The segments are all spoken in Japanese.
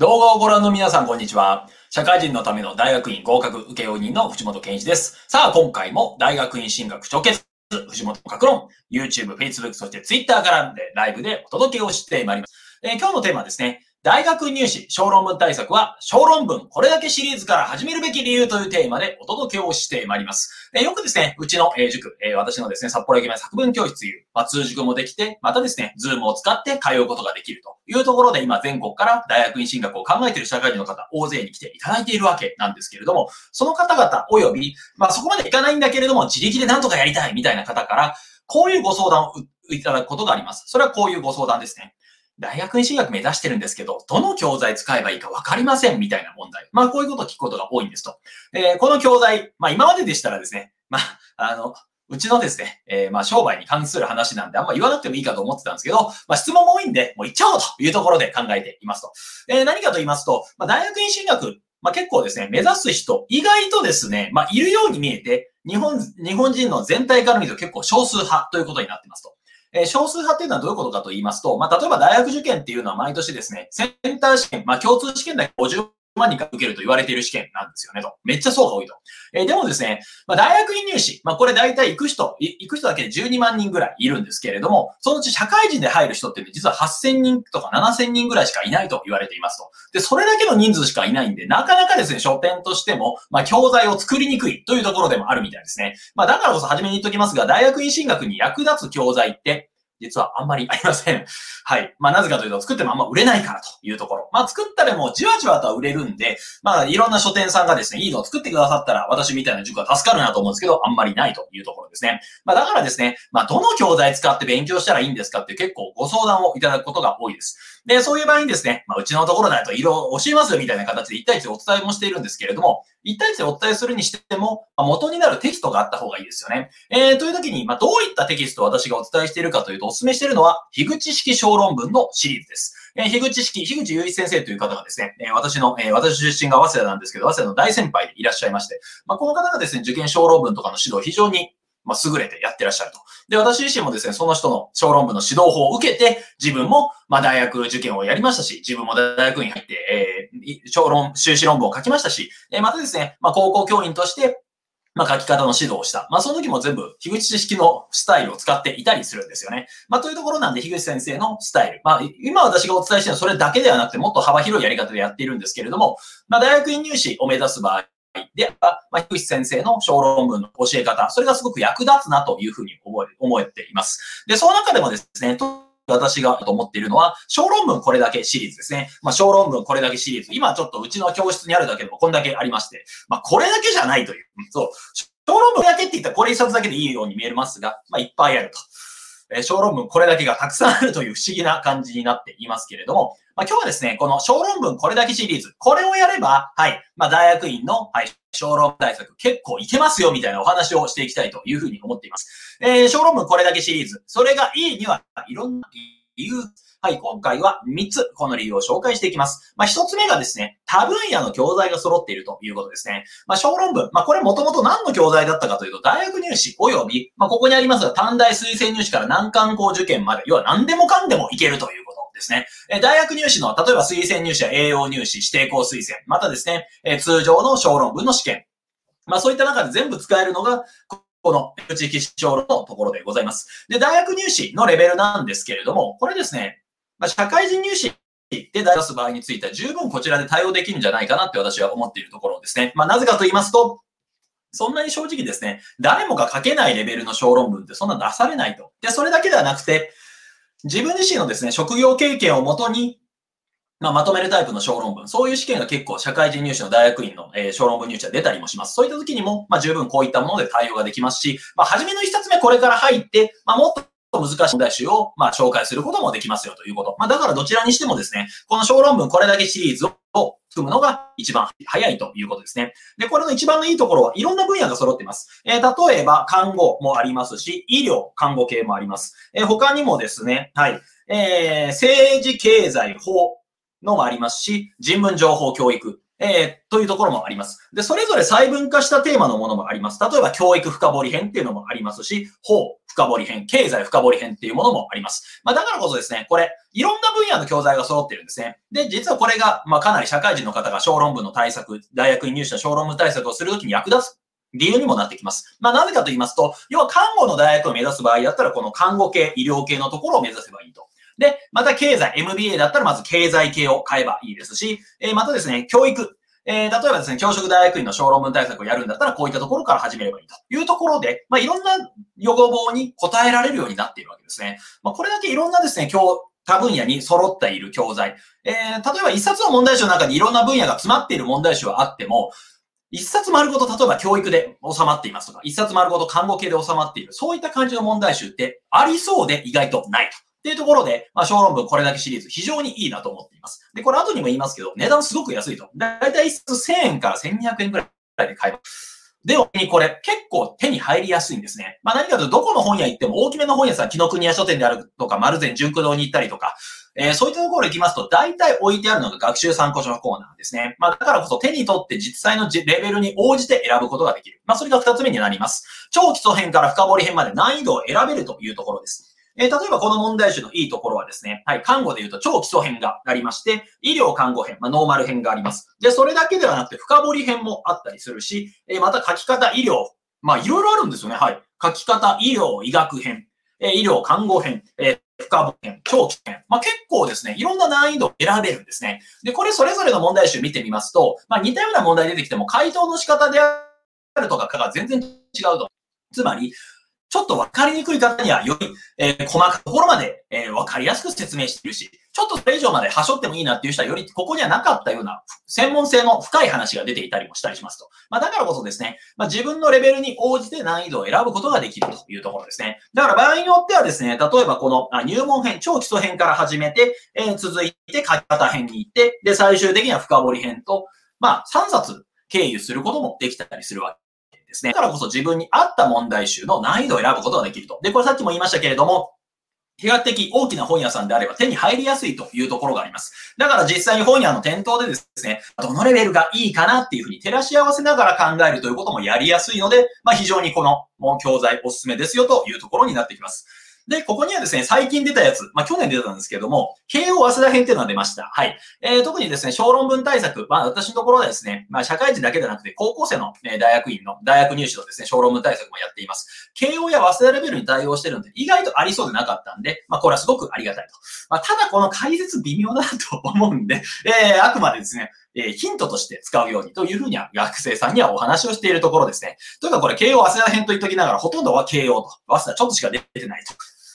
動画をご覧の皆さん、こんにちは。社会人のための大学院合格受け負人の藤本健一です。さあ、今回も大学院進学直結、藤本格論、YouTube、Facebook、そして Twitter からでライブでお届けをしてまいります。えー、今日のテーマはですね、大学入試小論文対策は小論文これだけシリーズから始めるべき理由というテーマでお届けをしてまいります。えよくですね、うちの、え塾、え私のですね、札幌駅前作文教室という、まあ、通塾もできて、またですね、ズームを使って通うことができるというところで今全国から大学院進学を考えている社会人の方、大勢に来ていただいているわけなんですけれども、その方々及び、まあそこまでいかないんだけれども、自力で何とかやりたいみたいな方から、こういうご相談をいただくことがあります。それはこういうご相談ですね。大学院進学目指してるんですけど、どの教材使えばいいかわかりませんみたいな問題。まあ、こういうことを聞くことが多いんですと。えー、この教材、まあ、今まででしたらですね、まあ、あの、うちのですね、えー、まあ、商売に関する話なんで、あんま言わなくてもいいかと思ってたんですけど、まあ、質問も多いんで、もう行っちゃおうというところで考えていますと。えー、何かと言いますと、まあ、大学院進学、まあ、結構ですね、目指す人、意外とですね、まあ、いるように見えて、日本、日本人の全体から見ると結構少数派ということになってますと。えー、少数派っていうのはどういうことかと言いますと、まあ、例えば大学受験っていうのは毎年ですね、センター試験、まあ、共通試験だけ50万人が受けると言われている試験なんですよね、と。めっちゃ層が多いと。えー、でもですね、まあ、大学院入試、まあ、これ大体行く人、行く人だけで12万人ぐらいいるんですけれども、そのうち社会人で入る人って実は8000人とか7000人ぐらいしかいないと言われていますと。で、それだけの人数しかいないんで、なかなかですね、書店としても、まあ、教材を作りにくいというところでもあるみたいですね。まあ、だからこそ初めに言っときますが、大学院進学に役立つ教材って、実はあんまりありません。はい。まあ、なぜかというと、作ってもあんま売れないからというところ。まあ、作ったらもうじわじわとは売れるんで、まあ、いろんな書店さんがですね、いいのを作ってくださったら、私みたいな塾は助かるなと思うんですけど、あんまりないというところですね。まあ、だからですね、まあ、どの教材使って勉強したらいいんですかって結構ご相談をいただくことが多いです。で、そういう場合にですね、まあ、うちのところだと色を教えますよみたいな形で1対1でお伝えもしているんですけれども、一対一でお伝えするにしても、まあ、元になるテキストがあった方がいいですよね。えー、という時に、まあ、どういったテキストを私がお伝えしているかというと、お勧めしているのは、樋口式小論文のシリーズです。えー、樋口式、樋口雄一先生という方がですね、えー、私の、えー、私出身が早稲田なんですけど、早稲田の大先輩でいらっしゃいまして、まあ、この方がですね、受験小論文とかの指導を非常にまあ、優れてやってらっしゃると。で、私自身もですね、その人の小論文の指導法を受けて、自分も、まあ、大学受験をやりましたし、自分も大学院入って、えー、小論、修士論文を書きましたし、えー、またですね、まあ、高校教員として、まあ、書き方の指導をした。まあ、その時も全部、樋口式のスタイルを使っていたりするんですよね。まあ、というところなんで、樋口先生のスタイル。まあ、今私がお伝えしているのはそれだけではなくて、もっと幅広いやり方でやっているんですけれども、まあ、大学院入試を目指す場合、で、まあ、樋口先生の小論文の教え方、それがすごく役立つなというふうに思え思えています。で、その中でもですね、私がと思っているのは、小論文これだけシリーズですね。まあ、小論文これだけシリーズ。今ちょっとうちの教室にあるだけでもこんだけありまして、まあ、これだけじゃないという。そう。小論文だけって言ったらこれ一冊だけでいいように見えますが、まあ、いっぱいあると。え小論文これだけがたくさんあるという不思議な感じになっていますけれども、まあ、今日はですね、この小論文これだけシリーズ、これをやれば、はい、まあ、大学院の、はい、小論文対策結構いけますよみたいなお話をしていきたいというふうに思っています。えー、小論文これだけシリーズ、それがいいにはいろんな理由、はい、今回は3つ、この理由を紹介していきます。まあ、1つ目がですね、多分野の教材が揃っているということですね。まあ、小論文、まあ、これもともと何の教材だったかというと、大学入試及び、まあ、ここにありますが、短大推薦入試から難関校受験まで、要は何でもかんでもいけるということですね。え大学入試の、例えば推薦入試や栄養入試、指定校推薦、またですね、え通常の小論文の試験。まあ、そういった中で全部使えるのが、この口引き小論のところでございます。で、大学入試のレベルなんですけれども、これですね、まあ、社会人入試で出す場合については十分こちらで対応できるんじゃないかなって私は思っているところですね。まあ、なぜかと言いますと、そんなに正直ですね、誰もが書けないレベルの小論文ってそんな出されないと。で、それだけではなくて、自分自身のですね、職業経験をもとに、まあ、まとめるタイプの小論文。そういう試験が結構社会人入試の大学院の、えー、小論文入試は出たりもします。そういった時にも、まあ、十分こういったもので対応ができますし、まあ、初めの一冊目これから入って、まあ、もっと難しい問題集を、まあ、紹介することもできますよということ。まあ、だからどちらにしてもですね、この小論文これだけシリーズをを組むのが一番早いということですね。で、これの一番のいいところはいろんな分野が揃っています。えー、例えば、看護もありますし、医療、看護系もあります。えー、他にもですね、はい、えー、政治経済法のもありますし、人文情報教育、えー、というところもあります。で、それぞれ細分化したテーマのものもあります。例えば、教育深掘り編っていうのもありますし、法深掘り編、経済深掘り編っていうものもあります。まあ、だからこそですね、これ、いろんな分野の教材が揃ってるんですね。で、実はこれが、まあ、かなり社会人の方が小論文の対策、大学に入試の小論文対策をするときに役立つ理由にもなってきます。まあ、なぜかと言いますと、要は看護の大学を目指す場合だったら、この看護系、医療系のところを目指せばいいと。で、また経済、MBA だったらまず経済系を買えばいいですし、えー、またですね、教育、えー、例えばですね、教職大学院の小論文対策をやるんだったら、こういったところから始めればいいというところで、まあ、いろんな予防に答えられるようになっているわけですね。まあ、これだけいろんなですね、今日、他分野に揃っている教材。えー、例えば一冊の問題集の中にいろんな分野が詰まっている問題集はあっても、一冊丸ごと、例えば教育で収まっていますとか、一冊丸ごと看護系で収まっている、そういった感じの問題集ってありそうで意外とないと。っていうところで、まあ、小論文これだけシリーズ非常にいいなと思っています。で、これ後にも言いますけど、値段すごく安いと。だいたい1000円から1200円くらいで買えます。で、これ結構手に入りやすいんですね。まあ何かというと、どこの本屋行っても大きめの本屋さん、木の国屋書店であるとか、丸善純駆堂に行ったりとか、えー、そういったところ行きますと、大体置いてあるのが学習参考書のコーナーですね。まあだからこそ手に取って実際のレベルに応じて選ぶことができる。まあそれが二つ目になります。超基礎編から深掘り編まで難易度を選べるというところです。えー、例えばこの問題集のいいところはですね、はい、看護で言うと超基礎編がありまして、医療看護編、まあ、ノーマル編があります。で、それだけではなくて深掘り編もあったりするし、えー、また書き方、医療、まあ、いろいろあるんですよね。はい。書き方、医療、医学編、えー、医療、看護編、えー、深掘り編、長期編。まあ、結構ですね、いろんな難易度を選べるんですね。で、これそれぞれの問題集見てみますと、まあ、似たような問題出てきても、回答の仕方であるとかが全然違うと。つまり、ちょっと分かりにくい方にはより、えー、細かいところまで、えー、分かりやすく説明しているし、ちょっとそれ以上まで端折ってもいいなっていう人はよりここにはなかったような専門性の深い話が出ていたりもしたりしますと。まあだからこそですね、まあ自分のレベルに応じて難易度を選ぶことができるというところですね。だから場合によってはですね、例えばこの入門編、超基礎編から始めて、えー、続いて書き方編に行って、で最終的には深掘り編と、まあ3冊経由することもできたりするわけですね。だからこそ自分に合った問題集の難易度を選ぶことができると。で、これさっきも言いましたけれども、比較的大きな本屋さんであれば手に入りやすいというところがあります。だから実際に本屋の店頭でですね、どのレベルがいいかなっていうふうに照らし合わせながら考えるということもやりやすいので、まあ非常にこの教材おすすめですよというところになってきます。で、ここにはですね、最近出たやつ、まあ、去年出たんですけども、慶応早稲田編っていうのが出ました。はい。えー、特にですね、小論文対策、まあ、私のところはですね、まあ、社会人だけでなくて、高校生の、え大学院の大学入試のですね、小論文対策もやっています。慶応や早稲田レベルに対応してるんで、意外とありそうでなかったんで、まあ、これはすごくありがたいと。まあ、ただこの解説微妙だなと思うんで、えー、あくまでですね、えー、ヒントとして使うようにというふうには学生さんにはお話をしているところですね。というかこれ、慶応早稲田編と言っときながら、ほとんどは慶応と、早稲田ちょっとしか出てないと。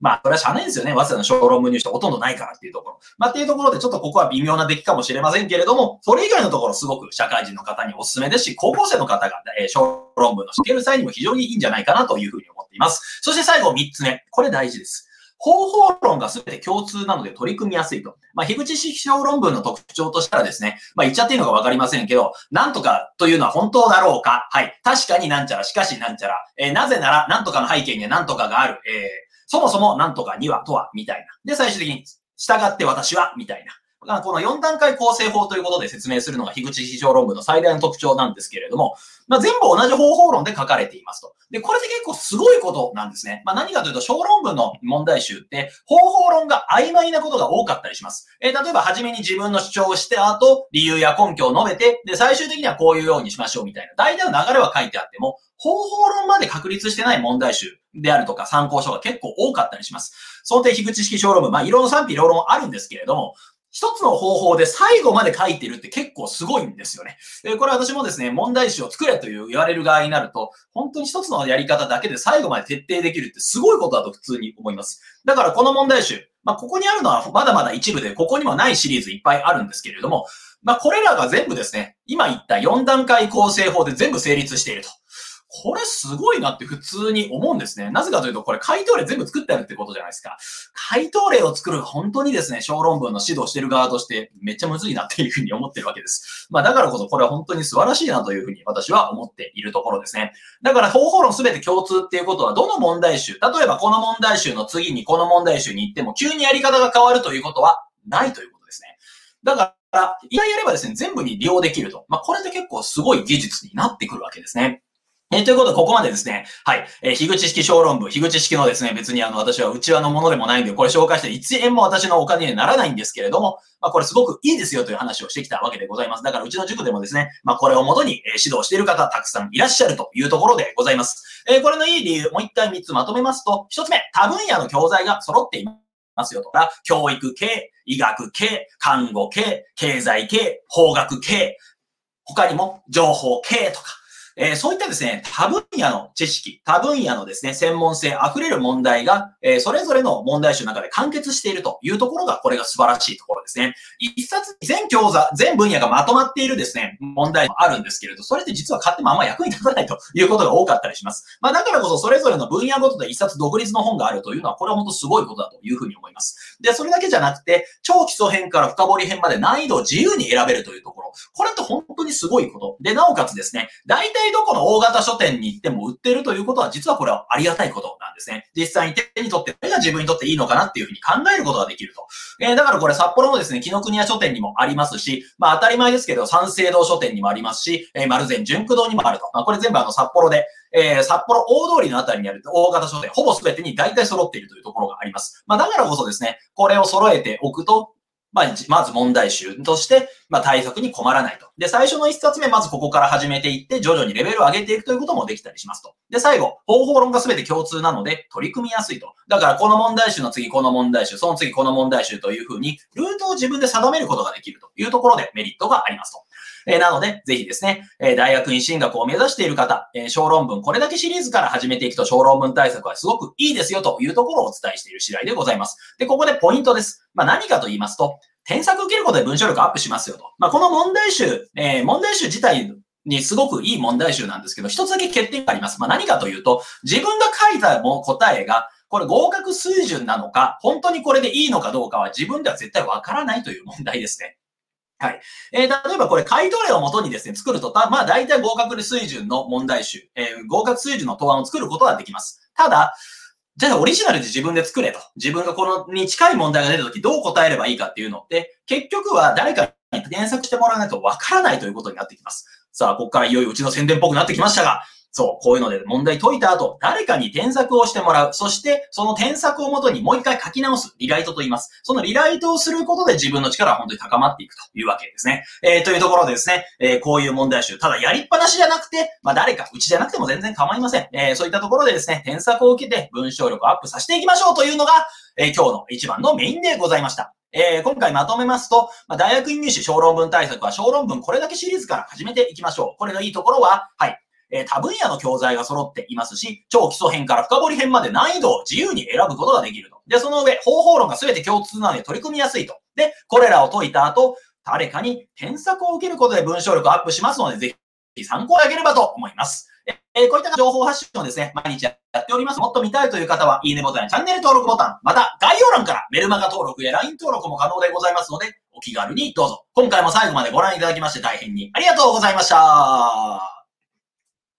まあ、これはしゃあないですよね。早稲田の小論文入試ほとんどないからっていうところ。まあ、っていうところでちょっとここは微妙な出来かもしれませんけれども、それ以外のところすごく社会人の方にお勧めですし、高校生の方が、えー、小論文の試験る際にも非常にいいんじゃないかなというふうに思っています。そして最後3つ目。これ大事です。方法論が全て共通なので取り組みやすいと。まあ、樋口式小論文の特徴としたらですね、まあ、言っちゃっていいのかわかりませんけど、なんとかというのは本当だろうかはい。確かになんちゃら、しかしなんちゃら。えー、なぜなら、なんとかの背景にはなんとかがある。えーそもそもなんとかにはとは、みたいな。で、最終的に、従って私は、みたいな。この4段階構成法ということで説明するのが樋口非常論文の最大の特徴なんですけれども、まあ、全部同じ方法論で書かれていますと。で、これって結構すごいことなんですね。まあ、何かというと、小論文の問題集って、方法論が曖昧なことが多かったりします。えー、例えば、初めに自分の主張をして後、理由や根拠を述べて、で、最終的にはこういうようにしましょうみたいな、大体の流れは書いてあっても、方法論まで確立してない問題集であるとか参考書が結構多かったりします。想定非口式小論文、まあ、いろんな賛否両論あるんですけれども、一つの方法で最後まで書いてるって結構すごいんですよね。えこれ私もですね、問題集を作れという言われる側になると、本当に一つのやり方だけで最後まで徹底できるってすごいことだと普通に思います。だからこの問題集、まあ、ここにあるのはまだまだ一部で、ここにもないシリーズいっぱいあるんですけれども、まあ、これらが全部ですね、今言った4段階構成法で全部成立していると。これすごいなって普通に思うんですね。なぜかというと、これ回答例全部作ってあるってことじゃないですか。回答例を作る本当にですね、小論文の指導してる側としてめっちゃむずいなっていうふうに思ってるわけです。まあだからこそこれは本当に素晴らしいなというふうに私は思っているところですね。だから方法論すべて共通っていうことは、どの問題集、例えばこの問題集の次にこの問題集に行っても急にやり方が変わるということはないということですね。だからあ、一回やればですね、全部に利用できると。まあ、これで結構すごい技術になってくるわけですね。えー、ということで、ここまでですね、はい、えー、樋口式小論文、樋口式のですね、別にあの、私は内輪のものでもないんで、これ紹介して1円も私のお金にならないんですけれども、まあ、これすごくいいですよという話をしてきたわけでございます。だから、うちの塾でもですね、まあ、これをもとに、え指導している方、たくさんいらっしゃるというところでございます。えー、これのいい理由、もう一回3つまとめますと、1つ目、多分野の教材が揃っていますよと。か、教育系、医学系、看護系、経済系、法学系、他にも情報系とか、えー、そういったですね、多分野の知識、多分野のですね、専門性溢れる問題が、えー、それぞれの問題集の中で完結しているというところが、これが素晴らしいところですね。一冊、全教座、全分野がまとまっているですね、問題もあるんですけれど、それって実は買ってもあんま役に立たないということが多かったりします。まあだからこそ、それぞれの分野ごとで一冊独立の本があるというのは、これは本当すごいことだというふうに思います。で、それだけじゃなくて、超基礎編から深掘り編まで難易度を自由に選べるというところ。これって本当にすごいこと。で、なおかつですね、大体どこの大型書店に行っても売ってるということは、実はこれはありがたいことなんですね。実際に手に取って何が自分にとっていいのかなっていうふうに考えることができると。えー、だからこれ札幌のですね、木の国屋書店にもありますし、まあ当たり前ですけど、三省堂書店にもありますし、えー、丸善純駆堂にもあると。まあこれ全部あの札幌で、えー、札幌大通りのあたりにある大型書店、ほぼ全てに大体揃っているというところがあります。まあだからこそですね、これを揃えておくと、まあ、まず問題集として、まあ、対策に困らないと。で、最初の一冊目、まずここから始めていって、徐々にレベルを上げていくということもできたりしますと。で、最後、方法論が全て共通なので、取り組みやすいと。だから、この問題集の次、この問題集、その次、この問題集というふうに、ルートを自分で定めることができるというところでメリットがありますと。え、なので、ぜひですね、え、大学院進学を目指している方、え、小論文、これだけシリーズから始めていくと小論文対策はすごくいいですよというところをお伝えしている次第でございます。で、ここでポイントです。まあ、何かと言いますと、添削受けることで文章力アップしますよと。まあ、この問題集、えー、問題集自体にすごくいい問題集なんですけど、一つだけ欠点があります。まあ、何かというと、自分が書いたも答えが、これ合格水準なのか、本当にこれでいいのかどうかは自分では絶対わからないという問題ですね。はい。えー、例えばこれ回答例をもとにですね、作るとた、まあ大体合格水準の問題集、えー、合格水準の答案を作ることができます。ただ、じゃあオリジナルで自分で作れと。自分がこのに近い問題が出た時どう答えればいいかっていうのって、結局は誰かに添削してもらわないとわからないということになってきます。さあ、ここからいよいようちの宣伝っぽくなってきましたが、そう、こういうので問題解いた後、誰かに添削をしてもらう。そして、その添削をもとにもう一回書き直す。リライトと言います。そのリライトをすることで自分の力は本当に高まっていくというわけですね。えー、というところでですね、えー、こういう問題集、ただやりっぱなしじゃなくて、まあ誰か、うちじゃなくても全然構いません。えー、そういったところでですね、添削を受けて文章力をアップさせていきましょうというのが、え、今日の一番のメインでございました。えー、今回まとめますと、まあ、大学院入試小論文対策は小論文これだけシリーズから始めていきましょう。これのいいところは、はい。えー、多分野の教材が揃っていますし、超基礎編から深掘り編まで難易度を自由に選ぶことができると。で、その上、方法論が全て共通なので取り組みやすいと。で、これらを解いた後、誰かに添削を受けることで文章力アップしますので、ぜひ参考にあげればと思います。えー、こういった情報発信をですね、毎日やっております。もっと見たいという方は、いいねボタンやチャンネル登録ボタン、また概要欄からメルマガ登録や LINE 登録も可能でございますので、お気軽にどうぞ。今回も最後までご覧いただきまして大変にありがとうございました。